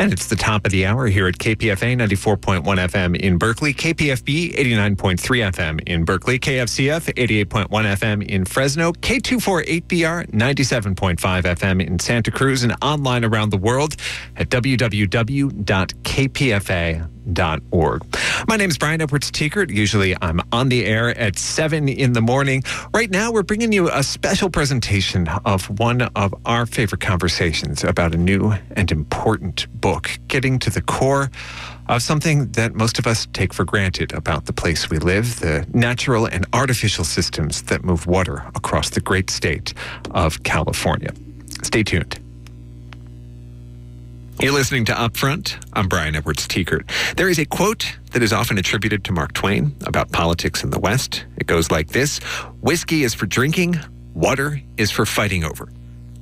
And it's the top of the hour here at KPFA 94.1 FM in Berkeley, KPFB 89.3 FM in Berkeley, KFCF 88.1 FM in Fresno, K248BR 97.5 FM in Santa Cruz, and online around the world at www.kpfa.org. My name is Brian Edwards Tiekert. Usually I'm on the air at 7 in the morning. Right now, we're bringing you a special presentation of one of our favorite conversations about a new and important book, getting to the core of something that most of us take for granted about the place we live the natural and artificial systems that move water across the great state of California. Stay tuned. You're listening to Upfront. I'm Brian Edwards Tiekert. There is a quote that is often attributed to Mark Twain about politics in the West. It goes like this Whiskey is for drinking, water is for fighting over.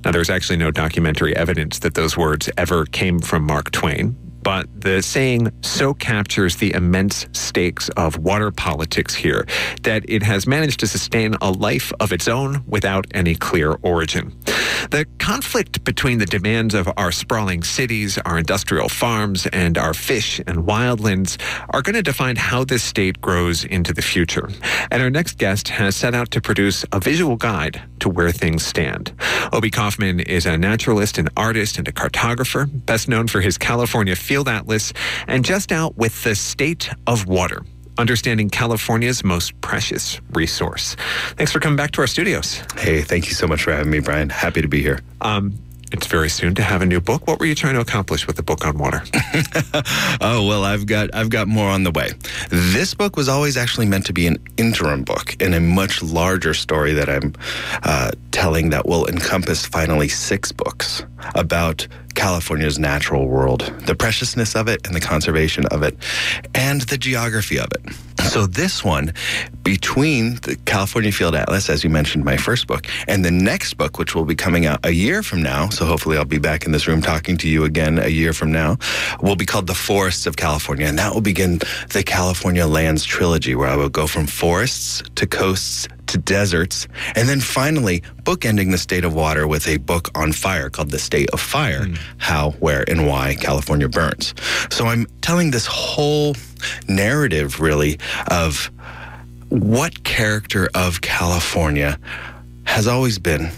Now, there's actually no documentary evidence that those words ever came from Mark Twain, but the saying so captures the immense stakes of water politics here that it has managed to sustain a life of its own without any clear origin. The conflict between the demands of our sprawling cities, our industrial farms, and our fish and wildlands are going to define how this state grows into the future. And our next guest has set out to produce a visual guide to where things stand. Obi Kaufmann is a naturalist, an artist, and a cartographer, best known for his California Field Atlas, and just out with the state of water understanding California's most precious resource. Thanks for coming back to our studios. Hey, thank you so much for having me, Brian. Happy to be here. Um, it's very soon to have a new book. What were you trying to accomplish with the book on water? oh well, I've got I've got more on the way. This book was always actually meant to be an interim book in a much larger story that I'm uh, telling that will encompass finally six books about California's natural world, the preciousness of it and the conservation of it, and the geography of it. So this one, between the California Field Atlas, as you mentioned, my first book, and the next book, which will be coming out a year from now, so hopefully I'll be back in this room talking to you again a year from now, will be called The Forests of California. And that will begin the California Lands trilogy, where I will go from forests to coasts to deserts, and then finally bookending the state of water with a book on fire called The State of Fire mm. How, Where, and Why California Burns. So I'm telling this whole narrative, really, of what character of California has always been,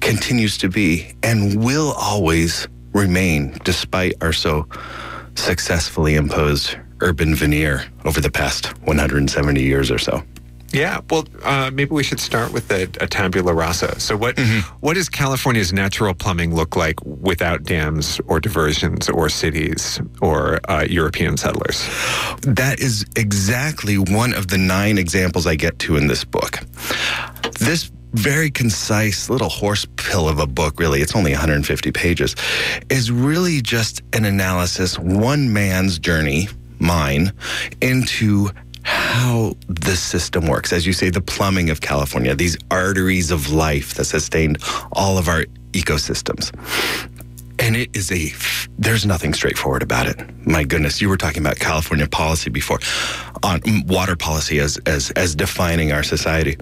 continues to be, and will always remain despite our so successfully imposed urban veneer over the past 170 years or so. Yeah, well, uh, maybe we should start with a, a tabula rasa. So, what mm-hmm. what does California's natural plumbing look like without dams or diversions or cities or uh, European settlers? That is exactly one of the nine examples I get to in this book. This very concise little horse pill of a book, really, it's only 150 pages, is really just an analysis, one man's journey, mine, into how the system works. As you say, the plumbing of California, these arteries of life that sustained all of our ecosystems. And it is a, there's nothing straightforward about it. My goodness, you were talking about California policy before, on mm, water policy as, as, as defining our society.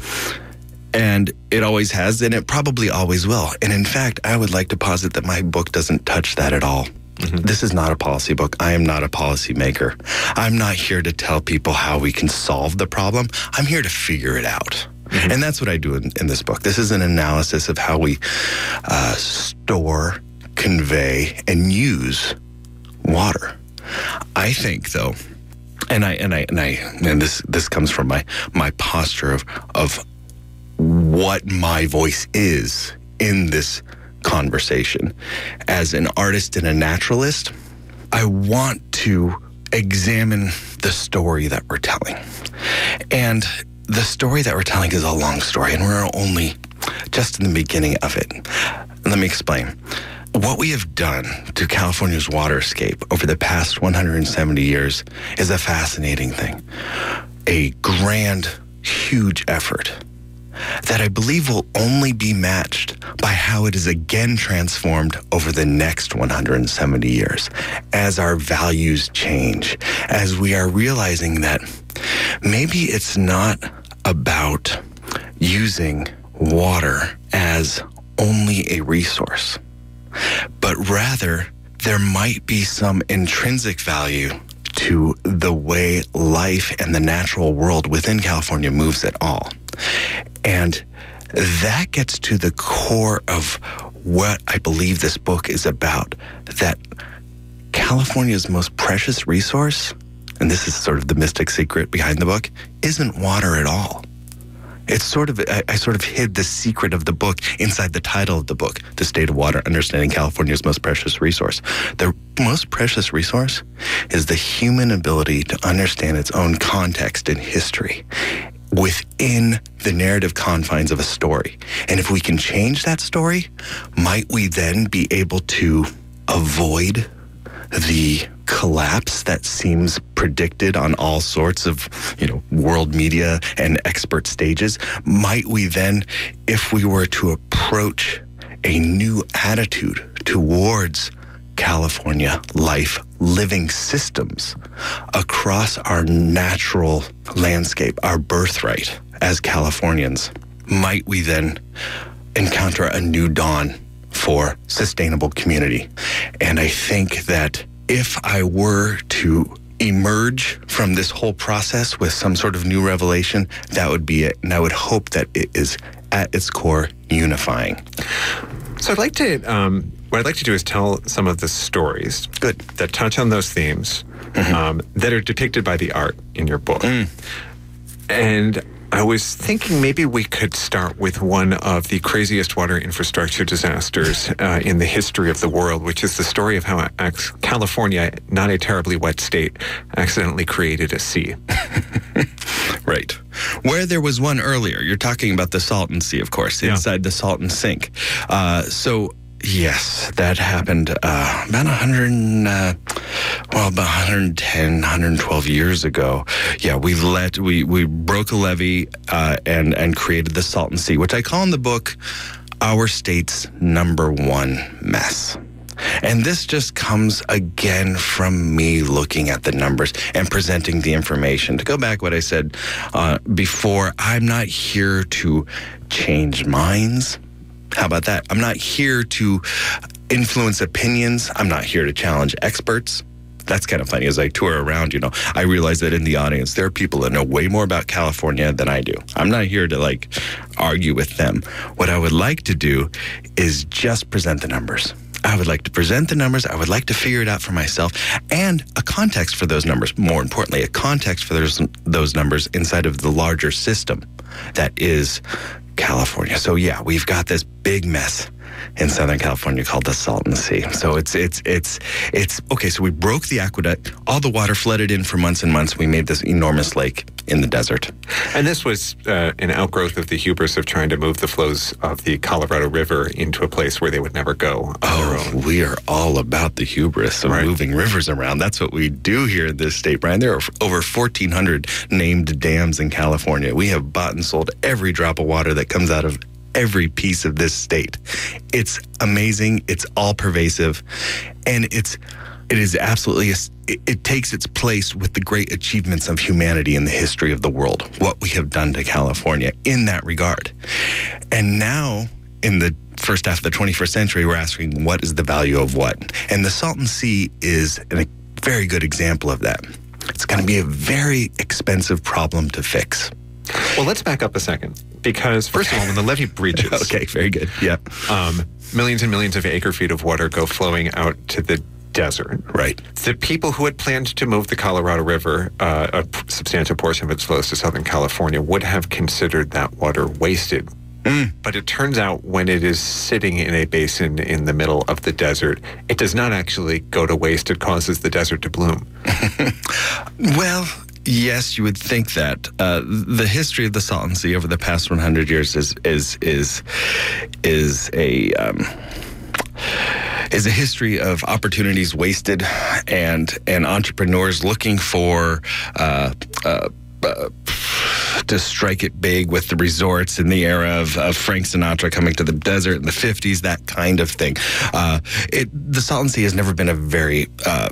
And it always has, and it probably always will. And in fact, I would like to posit that my book doesn't touch that at all. Mm-hmm. This is not a policy book. I am not a policy maker. I'm not here to tell people how we can solve the problem. I'm here to figure it out. Mm-hmm. And that's what I do in, in, this book. This is an analysis of how we uh, store, convey, and use water. I think, though, and I and I and I and this this comes from my my posture of of what my voice is in this conversation. As an artist and a naturalist, I want to examine the story that we're telling. And the story that we're telling is a long story, and we're only just in the beginning of it. Let me explain. What we have done to California's waterscape over the past 170 years is a fascinating thing. A grand, huge effort that I believe will only be matched by how it is again transformed over the next 170 years as our values change, as we are realizing that maybe it's not about using water as only a resource, but rather there might be some intrinsic value to the way life and the natural world within California moves at all. And that gets to the core of what I believe this book is about that California's most precious resource, and this is sort of the mystic secret behind the book, isn't water at all. It's sort of, I, I, sort of hid the secret of the book inside the title of the book, The State of Water Understanding California's Most Precious Resource. The most precious resource is the human ability to understand its own context and history within the narrative confines of a story. And if we can change that story, might we then be able to avoid the collapse that seems predicted on all sorts of, you know, world media and expert stages, might we then, if we were to approach a new attitude towards California life living systems across our natural landscape, our birthright as Californians, might we then encounter a new dawn for sustainable community? And I think that if I were to emerge from this whole process with some sort of new revelation, that would be it. And I would hope that it is at its core unifying. So I'd like to, um, what I'd like to do is tell some of the stories Good. that touch on those themes mm-hmm. um, that are depicted by the art in your book. Mm. And I was thinking maybe we could start with one of the craziest water infrastructure disasters uh, in the history of the world, which is the story of how California, not a terribly wet state, accidentally created a sea. right. Where there was one earlier, you're talking about the Salton Sea, of course, inside yeah. the Salton Sink. Uh, so Yes, that happened uh, about 100, uh, well, about 110, 112 years ago. Yeah, we let we we broke a levee uh, and and created the Salton Sea, which I call in the book our state's number one mess. And this just comes again from me looking at the numbers and presenting the information. To go back what I said uh, before, I'm not here to change minds. How about that? I'm not here to influence opinions. I'm not here to challenge experts. That's kind of funny. As I tour around, you know, I realize that in the audience, there are people that know way more about California than I do. I'm not here to like argue with them. What I would like to do is just present the numbers. I would like to present the numbers. I would like to figure it out for myself and a context for those numbers. More importantly, a context for those, those numbers inside of the larger system that is California. So yeah, we've got this big mess in Southern California called the Salton Sea. So it's it's it's it's okay. So we broke the aqueduct. All the water flooded in for months and months. We made this enormous lake in the desert. And this was uh, an outgrowth of the hubris of trying to move the flows of the Colorado River into a place where they would never go. oh, we are all about the hubris of right. moving rivers around. That's what we do here in this state, Brian. There are over 1,400 named dams in California. We have bought and sold every drop of water that comes out of every piece of this state. It's amazing. It's all pervasive, and it's it is absolutely it, it, takes its place with the great achievements of humanity in the history of the world. What we have done to California in that regard, and now in the first half of the 21st century, we're asking what is the value of what, and the Salton Sea is a very good example of that. It's going to be a very expensive problem to fix. Well, let's back up a second because first of all, when the levee breaches, okay, very good, yeah, um, millions and millions of acre feet of water go flowing out to the desert. Right. The people who had planned to move the Colorado River, uh, a substantial portion of its flows to Southern California, would have considered that water wasted. Mm. But it turns out when it is sitting in a basin in the middle of the desert, it does not actually go to waste. It causes the desert to bloom. well, Yes, you would think that. Uh, the history of the Salton Sea over the past 100 years is is is is a um, is a history of opportunities wasted and and entrepreneurs looking for. Uh, uh, uh to strike it big with the resorts in the era of, of, Frank Sinatra coming to the desert in the 50s, that kind of thing. Uh, it, the Salton Sea has never been a very uh,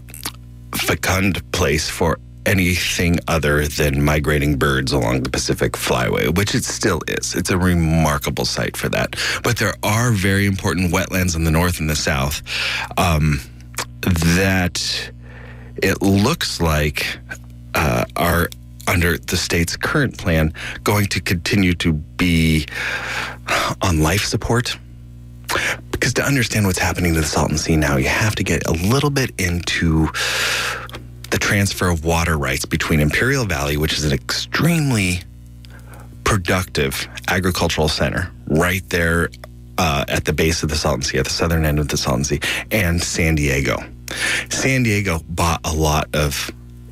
fecund place for anything other than migrating birds along the Pacific Flyway, which it still is. It's a remarkable site for that. But there are very important wetlands in the north and the south. Um, that it looks like uh, are under the state's current plan going to continue to be on life support. Because to understand what's happening to the Salton Sea now, you have to get a little bit into the transfer of water rights between Imperial Valley, which is an extremely productive agricultural center right there uh, at the base of the Salton Sea, at the southern end of the Salton Sea, and San Diego. San Diego bought a lot of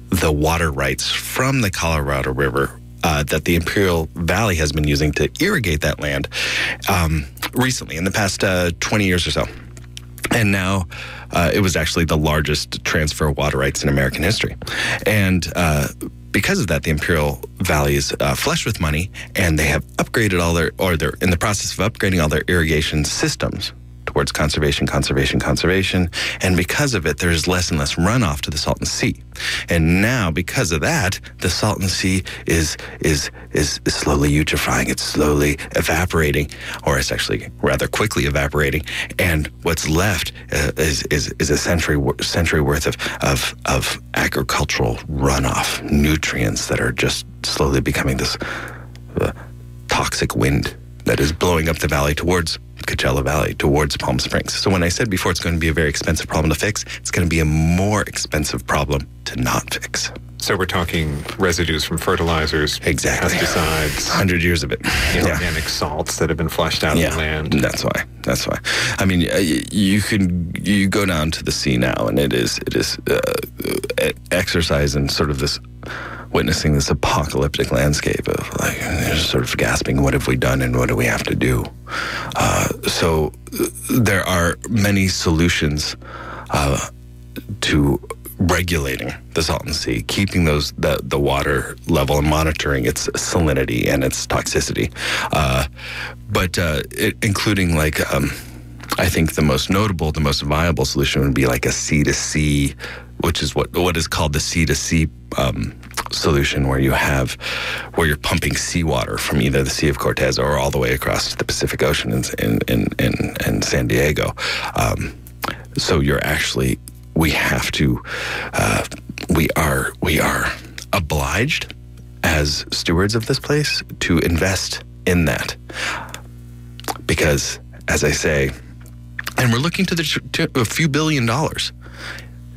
the water rights from the Colorado River uh, that the Imperial Valley has been using to irrigate that land um, recently, in the past uh, 20 years or so. And now uh, it was actually the largest transfer of water rights in American history. And uh, because of that, the Imperial Valley is uh, flush with money, and they have upgraded all their, or they're in the process of upgrading all their irrigation systems towards conservation, conservation, conservation. And because of it, there's less and less runoff to the Salton Sea. And now, because of that, the Salton Sea is is is slowly eutrophying. It's slowly evaporating, or it's actually rather quickly evaporating. And what's left uh, is, is is a century century worth of of of agricultural runoff, nutrients that are just slowly becoming this uh, toxic wind that is blowing up the valley towards Coachella Valley towards Palm Springs. So when I said before it's going to be a very expensive problem to fix, it's going to be a more expensive problem to not fix. So we're talking residues from fertilizers, exactly, pesticides, hundred years of it, inorganic yeah. salts that have been flushed out yeah, of the land. That's why. That's why. I mean, uh, you can you go down to the sea now, and it is it is uh, exercise in sort of this witnessing this apocalyptic landscape of like sort of gasping, what have we done and what do we have to do? Uh, so uh, there are many solutions uh, to regulating the Salton Sea, keeping those the, the water level and monitoring its salinity and its toxicity, uh, but uh, it, including like. Um, I think the most notable, the most viable solution would be like a sea to sea, which is what what is called the sea to sea um, solution where you have where you're pumping seawater from either the Sea of Cortez or all the way across to the Pacific Ocean in in in, in San Diego. Um, so you're actually we have to uh, we are we are obliged as stewards of this place to invest in that because as I say, and we're looking to the to a few billion dollars.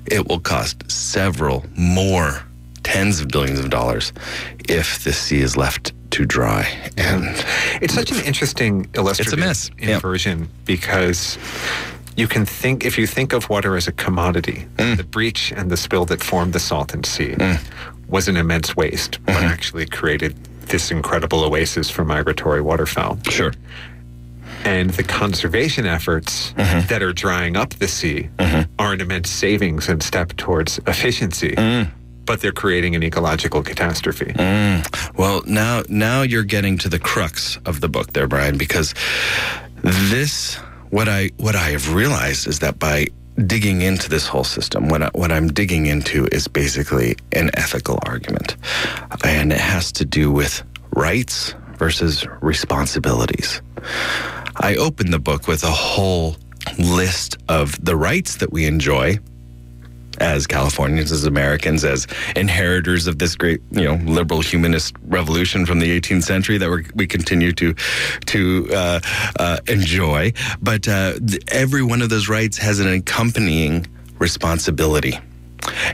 It will cost several more tens of billions of dollars if the sea is left to dry. And it's such an interesting illustrative it's a mess. inversion yeah. because you can think if you think of water as a commodity, mm. the breach and the spill that formed the Salton Sea mm. was an immense waste, mm-hmm. but actually created this incredible oasis for migratory waterfowl. Sure. And the conservation efforts mm-hmm. that are drying up the sea mm-hmm. are an immense savings and step towards efficiency. Mm but they're creating an ecological catastrophe. Mm. Well, now now you're getting to the crux of the book there, Brian, because this what I what I have realized is that by digging into this whole system, what I, what I'm digging into is basically an ethical argument, and it has to do with rights versus responsibilities. I open the book with a whole list of the rights that we enjoy as Californians, as Americans, as inheritors of this great, you know, liberal humanist revolution from the 18th century that we we continue to to uh, uh, enjoy. But uh, every one of those rights has an accompanying responsibility.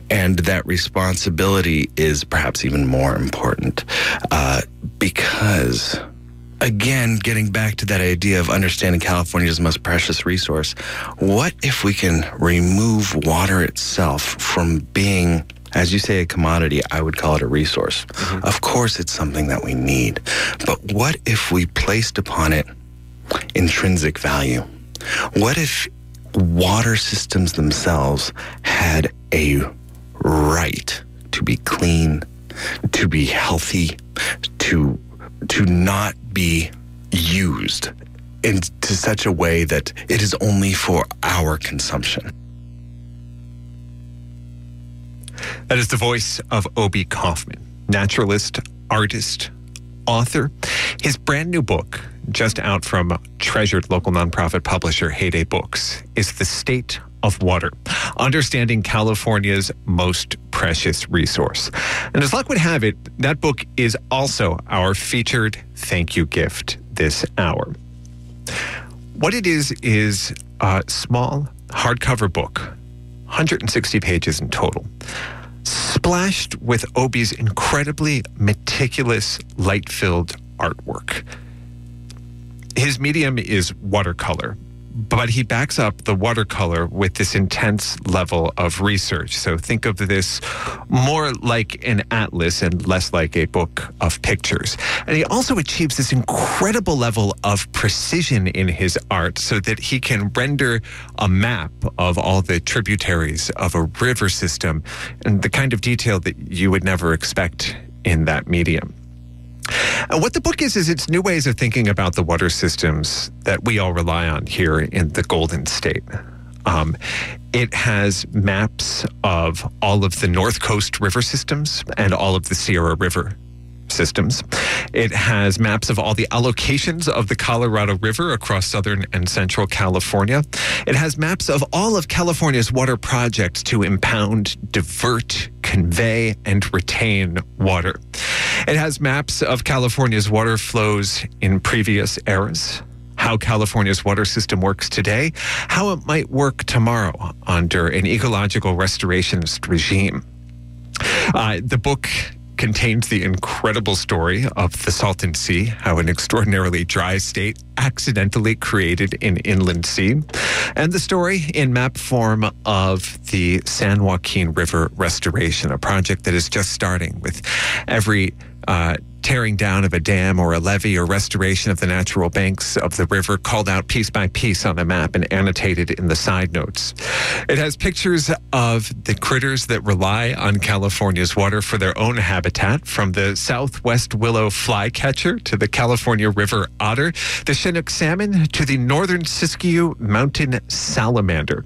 And that responsibility is perhaps even more important uh, because again, getting back to that idea of understanding California's most precious resource, what if we can remove water itself from being, as you say, a commodity? I would call it a resource. Mm-hmm. Of course, it's something that we need. But what if we placed upon it intrinsic value? What if water systems themselves had a right to be clean, to be healthy, to to not be used into such a way that it is only for our consumption. That is the voice of Obi Kaufmann, naturalist, artist, author. His brand new book, just out from treasured local nonprofit publisher Heyday Books, is The State of Water Understanding California's Most Precious Resource. And as luck would have it, that book is also our featured thank you gift this hour. What it is is a small hardcover book, 160 pages in total, splashed with Obi's incredibly meticulous, light filled artwork. His medium is watercolor, but he backs up the watercolor with this intense level of research. So think of this more like an atlas and less like a book of pictures. And he also achieves this incredible level of precision in his art so that he can render a map of all the tributaries of a river system and the kind of detail that you would never expect in that medium. And what the book is, is it's new ways of thinking about the water systems that we all rely on here in the Golden State. Um, it has maps of all of the North Coast river systems and all of the Sierra River systems. It has maps of all the allocations of the Colorado River across southern and central California. It has maps of all of California's water projects to impound, divert, convey, and retain water. It has maps of California's water flows in previous eras how California's water system works today, how it might work tomorrow under an ecological restorationist regime. Uh, the book contains the incredible story of the Salton Sea, how an extraordinarily dry state accidentally created an inland sea, and the story in map form of the San Joaquin River restoration, a project that is just starting with every uh, tearing down of a dam or a levee or restoration of the natural banks of the river called out piece by piece on a map and annotated in the side notes. It has pictures of the critters that rely on California's water for their own habitat, from the southwest willow flycatcher to the California River otter, the Chinook salmon to the northern Siskiyou mountain salamander.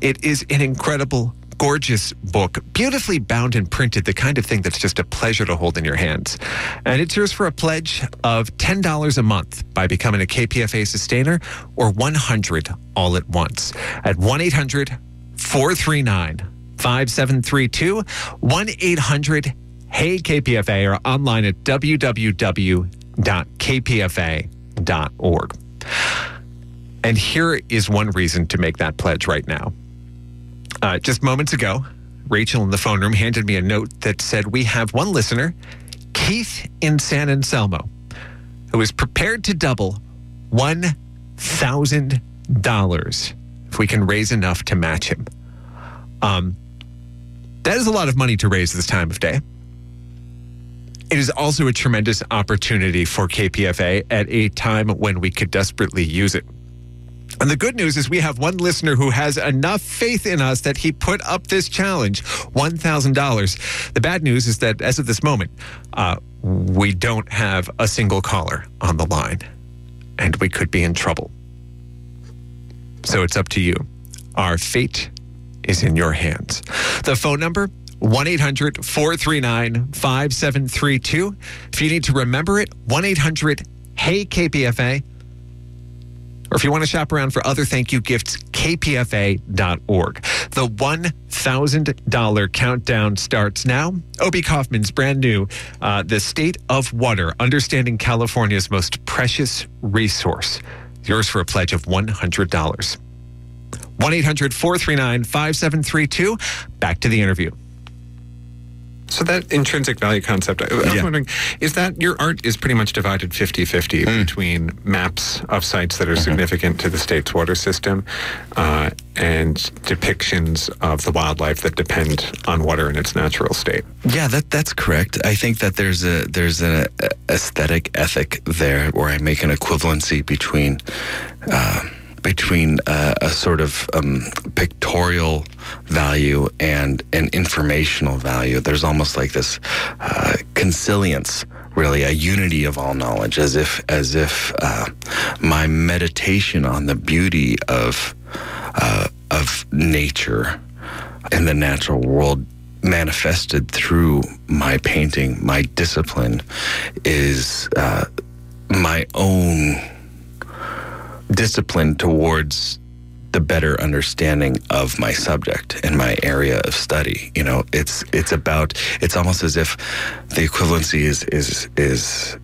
It is an incredible gorgeous book, beautifully bound and printed, the kind of thing that's just a pleasure to hold in your hands. And it's yours for a pledge of $10 a month by becoming a KPFA sustainer or 100 all at once at 1 800 439 5732 1 800 Hey KPFA or online at www.kpfa.org. And here is one reason to make that pledge right now. Uh, just moments ago, Rachel in the phone room handed me a note that said we have one listener, Keith in San Anselmo, who is prepared to double $1,000 if we can raise enough to match him. Um, that is a lot of money to raise this time of day. It is also a tremendous opportunity for KPFA at a time when we could desperately use it. And the good news is we have one listener who has enough faith in us that he put up this challenge $1,000. The bad news is that as of this moment, uh, we don't have a single caller on the line, and we could be in trouble. So it's up to you. Our fate is in your hands. The phone number 1 800 439 5732. If you need to remember it, 1 800 Hey KPFA. Or if you want to shop around for other thank you gifts, kpfa.org. The $1,000 countdown starts now. Obi Kaufmann's brand new, uh, The State of Water, Understanding California's Most Precious Resource. Yours for a pledge of $100. 1 800 439 5732. Back to the interview. So that intrinsic value concept, I was yeah. wondering, is that your art is pretty much divided 50-50 mm. between maps of sites that are mm-hmm. significant to the state's water system uh, and depictions of the wildlife that depend on water in its natural state? Yeah, that that's correct. I think that there's a there's an aesthetic ethic there where I make an equivalency between uh, between uh, a sort of um, pictorial value and an informational value. There's almost like this uh, consilience really a unity of all knowledge as if as if uh, my meditation on the beauty of uh, of nature and the natural world manifested through my painting my discipline is uh, my own discipline towards the better understanding of my subject and my area of study. You know, it's it's about it's almost as if the equivalency is is is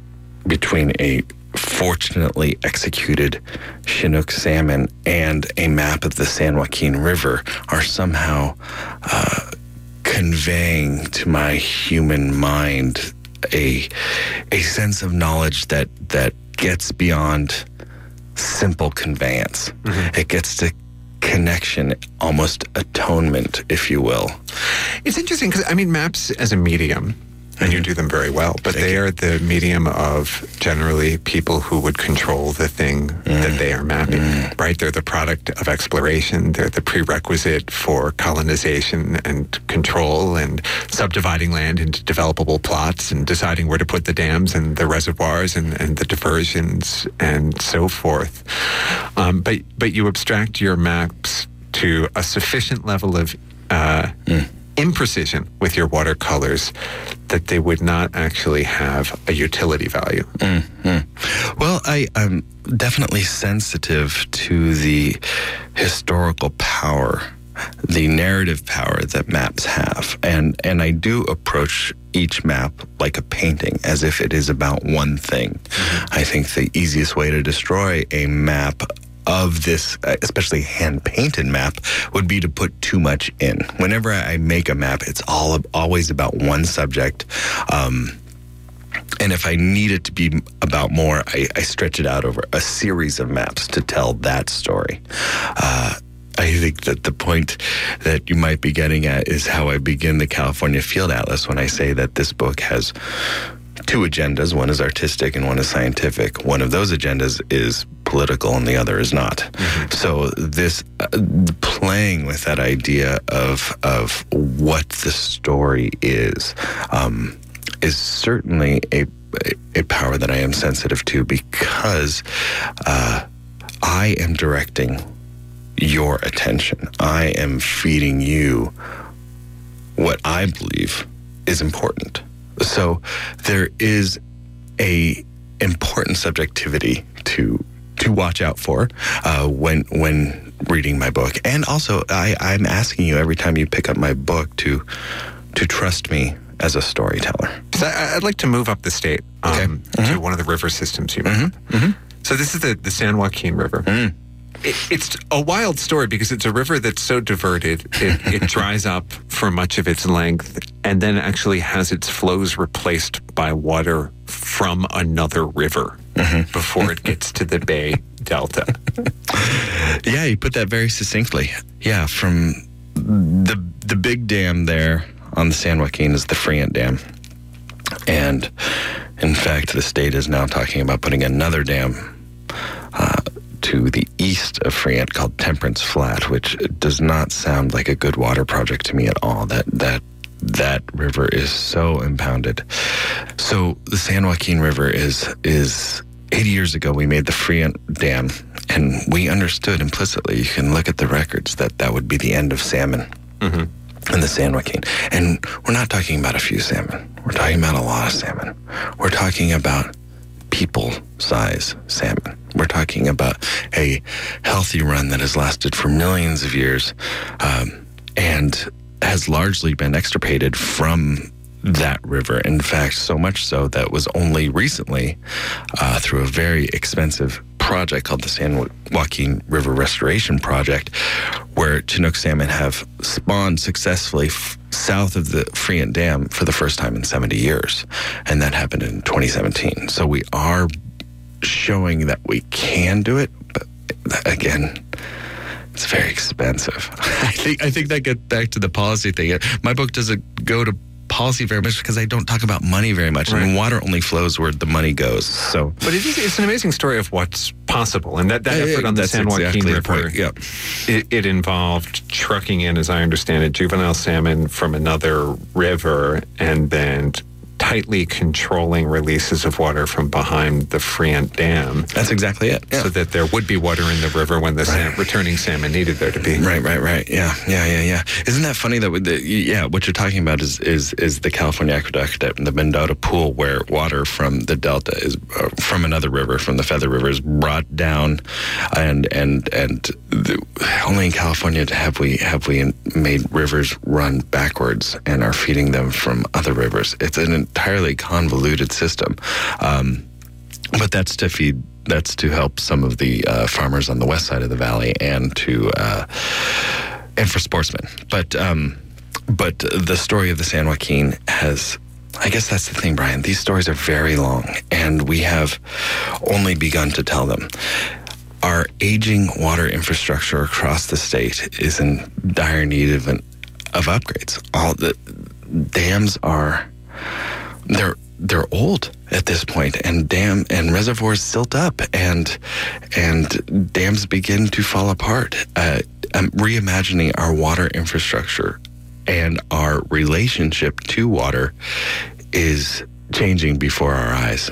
between a fortunately executed Chinook salmon and a map of the San Joaquin River are somehow uh, conveying to my human mind a a sense of knowledge that that gets beyond simple conveyance. Mm-hmm. It gets to connection, almost atonement, if you will. It's interesting because I mean, maps as a medium and you do them very well. But Thank they you. are the medium of generally people who would control the thing mm. that they are mapping, mm. right? They're the product of exploration. They're the prerequisite for colonization and control and subdividing land into developable plots and deciding where to put the dams and the reservoirs and, and the diversions and so forth. Um, but, but you abstract your maps to a sufficient level of uh, mm imprecision with your watercolors that they would not actually have a utility value. Mm-hmm. Well, I, I'm definitely sensitive to the historical power, the narrative power that maps have, and and I do approach each map like a painting, as if it is about one thing. Mm-hmm. I think the easiest way to destroy a map of this, uh, especially hand painted map, would be to put too much in. Whenever I make a map, it's all always about one subject. Um, and if I need it to be about more, I, I, stretch it out over a series of maps to tell that story. Uh, I think that the point that you might be getting at is how I begin the California Field Atlas when I say that this book has two agendas. One is artistic and one is scientific. One of those agendas is political and the other is not. Mm-hmm. So this uh, playing with that idea of of what the story is um, is certainly a a power that I am sensitive to because uh, I am directing your attention. I am feeding you what I believe is important. So there is a important subjectivity to to watch out for uh, when when reading my book. And also, I, I'm asking you every time you pick up my book to to trust me as a storyteller. So I, would like to move up the state um, okay. mm-hmm. to one of the river systems you mentioned. Mm-hmm. Mm-hmm. So this is the, the San Joaquin River. Mm it, it's a wild story because it's a river that's so diverted, it, it dries up for much of its length and then actually has its flows replaced by water from another river mm-hmm. before it gets to the Bay Delta. yeah, you put that very succinctly. Yeah, from the the big dam there on the San Joaquin is the Friant Dam. And in fact, the state is now talking about putting another dam uh, to the east of Friant called Temperance Flat, which does not sound like a good water project to me at all. That that that river is so impounded. So the San Joaquin River is is 80 years ago we made the Friant Dam and we understood implicitly you can look at the records that that would be the end of salmon. Mm-hmm in the San Joaquin. And we're not talking about a few salmon. We're talking about a lot of salmon. We're talking about people size salmon. We're talking about a healthy run that has lasted for millions of years um, and has largely been extirpated from that river. In fact, so much so that was only recently, uh, through a very expensive project called the San Joaquin River Restoration Project, where Chinook salmon have spawned successfully f- south of the Friant Dam for the first time in 70 years. And that happened in 2017. So we are showing that we can do it, but again, it's very expensive. I think I think that gets back to the policy thing. My book doesn't go to policy very much because I don't talk about money very much. Right. I mean, water only flows where the money goes. So, but it is, it's an amazing story of what's possible, and that, that effort on the San Joaquin exactly River, yep. it, it involved trucking in, as I understand it, juvenile salmon from another river, and then tightly controlling releases of water from behind the Friant Dam. That's exactly it. Yeah. So that there would be water in the river when the right. returning salmon needed there to be. Right, right, right. Yeah, yeah, yeah, yeah. Isn't that funny that the, yeah, what you're talking about is is is the California Aqueduct and the Mendota Pool, where water from the delta is uh, from another river, from the Feather River, is brought down, and and and the, only in California have we have we made rivers run backwards and are feeding them from other rivers. It's an entirely convoluted system. Um, but that's to feed that's to help some of the uh, farmers on the west side of the valley and to uh, and for sportsmen. But um, but the story of the San Joaquin has. I guess that's the thing, Brian. These stories are very long, and we have only begun to tell them. Our aging water infrastructure across the state is in dire need of, an, of upgrades. All the dams are they're they're old at this point and dam and reservoirs silt up and and dams begin to fall apart. Uh, I'm reimagining our water infrastructure and our relationship to water is changing before our eyes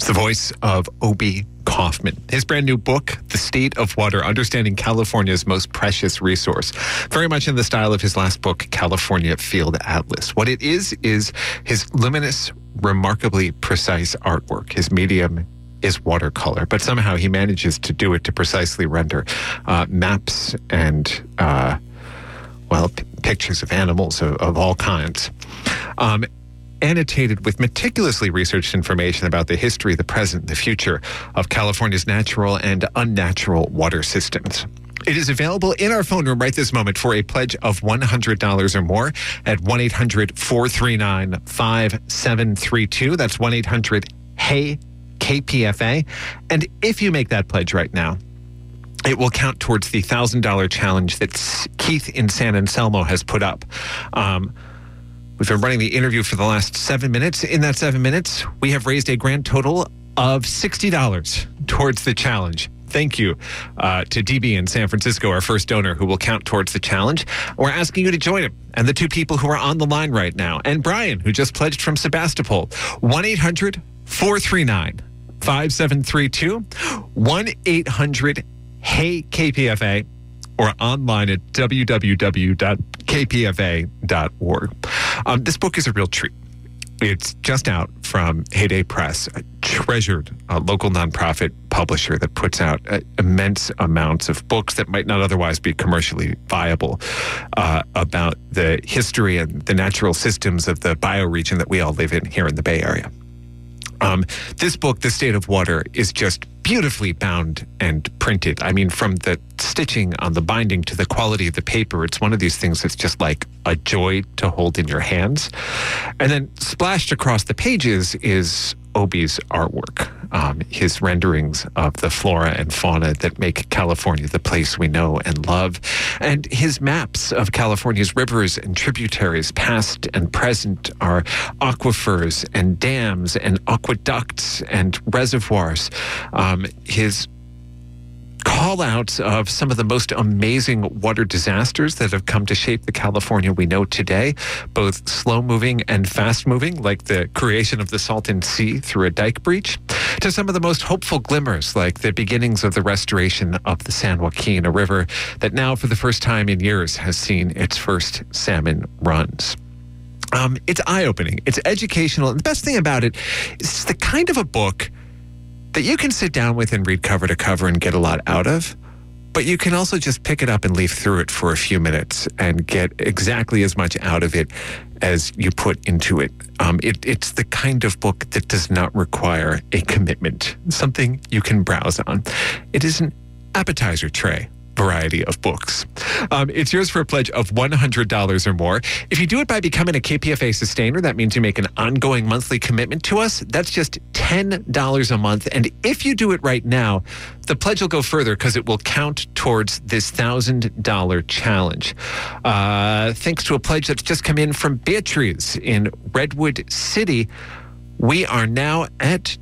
it's the voice of Obi Kaufmann. His brand new book, The State of Water Understanding California's Most Precious Resource, very much in the style of his last book, California Field Atlas. What it is, is his luminous, remarkably precise artwork. His medium is watercolor, but somehow he manages to do it to precisely render uh, maps and, uh, well, p- pictures of animals of, of all kinds. Um, annotated with meticulously researched information about the history, the present, the future of California's natural and unnatural water systems. It is available in our phone room right this moment for a pledge of $100 or more at 1 800 439 5732. That's 1 800 HEY KPFA. And if you make that pledge right now, it will count towards the $1,000 challenge that Keith in San Anselmo has put up. Um, We've been running the interview for the last seven minutes. In that seven minutes, we have raised a grand total of $60 towards the challenge. Thank you uh, to DB in San Francisco, our first donor, who will count towards the challenge. We're asking you to join him and the two people who are on the line right now, and Brian, who just pledged from Sebastopol. 1 800 439 5732. 1 800 Hey KPFA or online at www.kpfa.org. Um, this book is a real treat. It's just out from Heyday Press, a treasured uh, local nonprofit publisher that puts out uh, immense amounts of books that might not otherwise be commercially viable uh, about the history and the natural systems of the bioregion that we all live in here in the Bay Area. Um, this book, The State of Water, is just beautifully bound and printed. I mean, from the stitching on the binding to the quality of the paper, it's one of these things that's just like a joy to hold in your hands. And then splashed across the pages is Obi's artwork, um, his renderings of the flora and fauna that make California the place we know and love, and his maps of California's rivers and tributaries, past and present, are aquifers and dams and aqueducts and reservoirs. Um, his call outs of some of the most amazing water disasters that have come to shape the California we know today, both slow moving and fast moving, like the creation of the Salton Sea through a dike breach, to some of the most hopeful glimmers, like the beginnings of the restoration of the San Joaquin, a river that now, for the first time in years, has seen its first salmon runs. Um, it's eye opening, it's educational, and the best thing about it is the kind of a book that you can sit down with and read cover to cover and get a lot out of. But you can also just pick it up and leaf through it for a few minutes and get exactly as much out of it as you put into it. Um, it. It's the kind of book that does not require a commitment, something you can browse on. It is an appetizer tray variety of books. Um, it's yours for a pledge of $100 or more. If you do it by becoming a KPFA sustainer, that means you make an ongoing monthly commitment to us. That's just $10 a month. And if you do it right now, the pledge will go further because it will count towards this $1,000 challenge. Uh, thanks to a pledge that's just come in from Beatrice in Redwood City, we are now at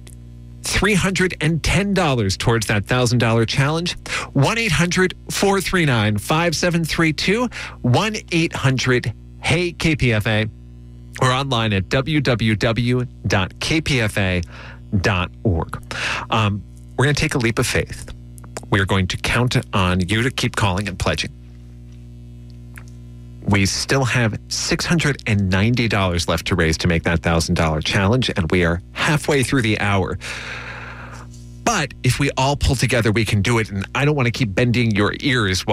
$310 towards that $1,000 challenge. 1 800 439 5732. 1 800 Hey KPFA. or online at www.kpfa.org. Um, we're going to take a leap of faith. We're going to count on you to keep calling and pledging. We still have $690 left to raise to make that $1,000 challenge, and we are halfway through the hour. But if we all pull together, we can do it. And I don't want to keep bending your ears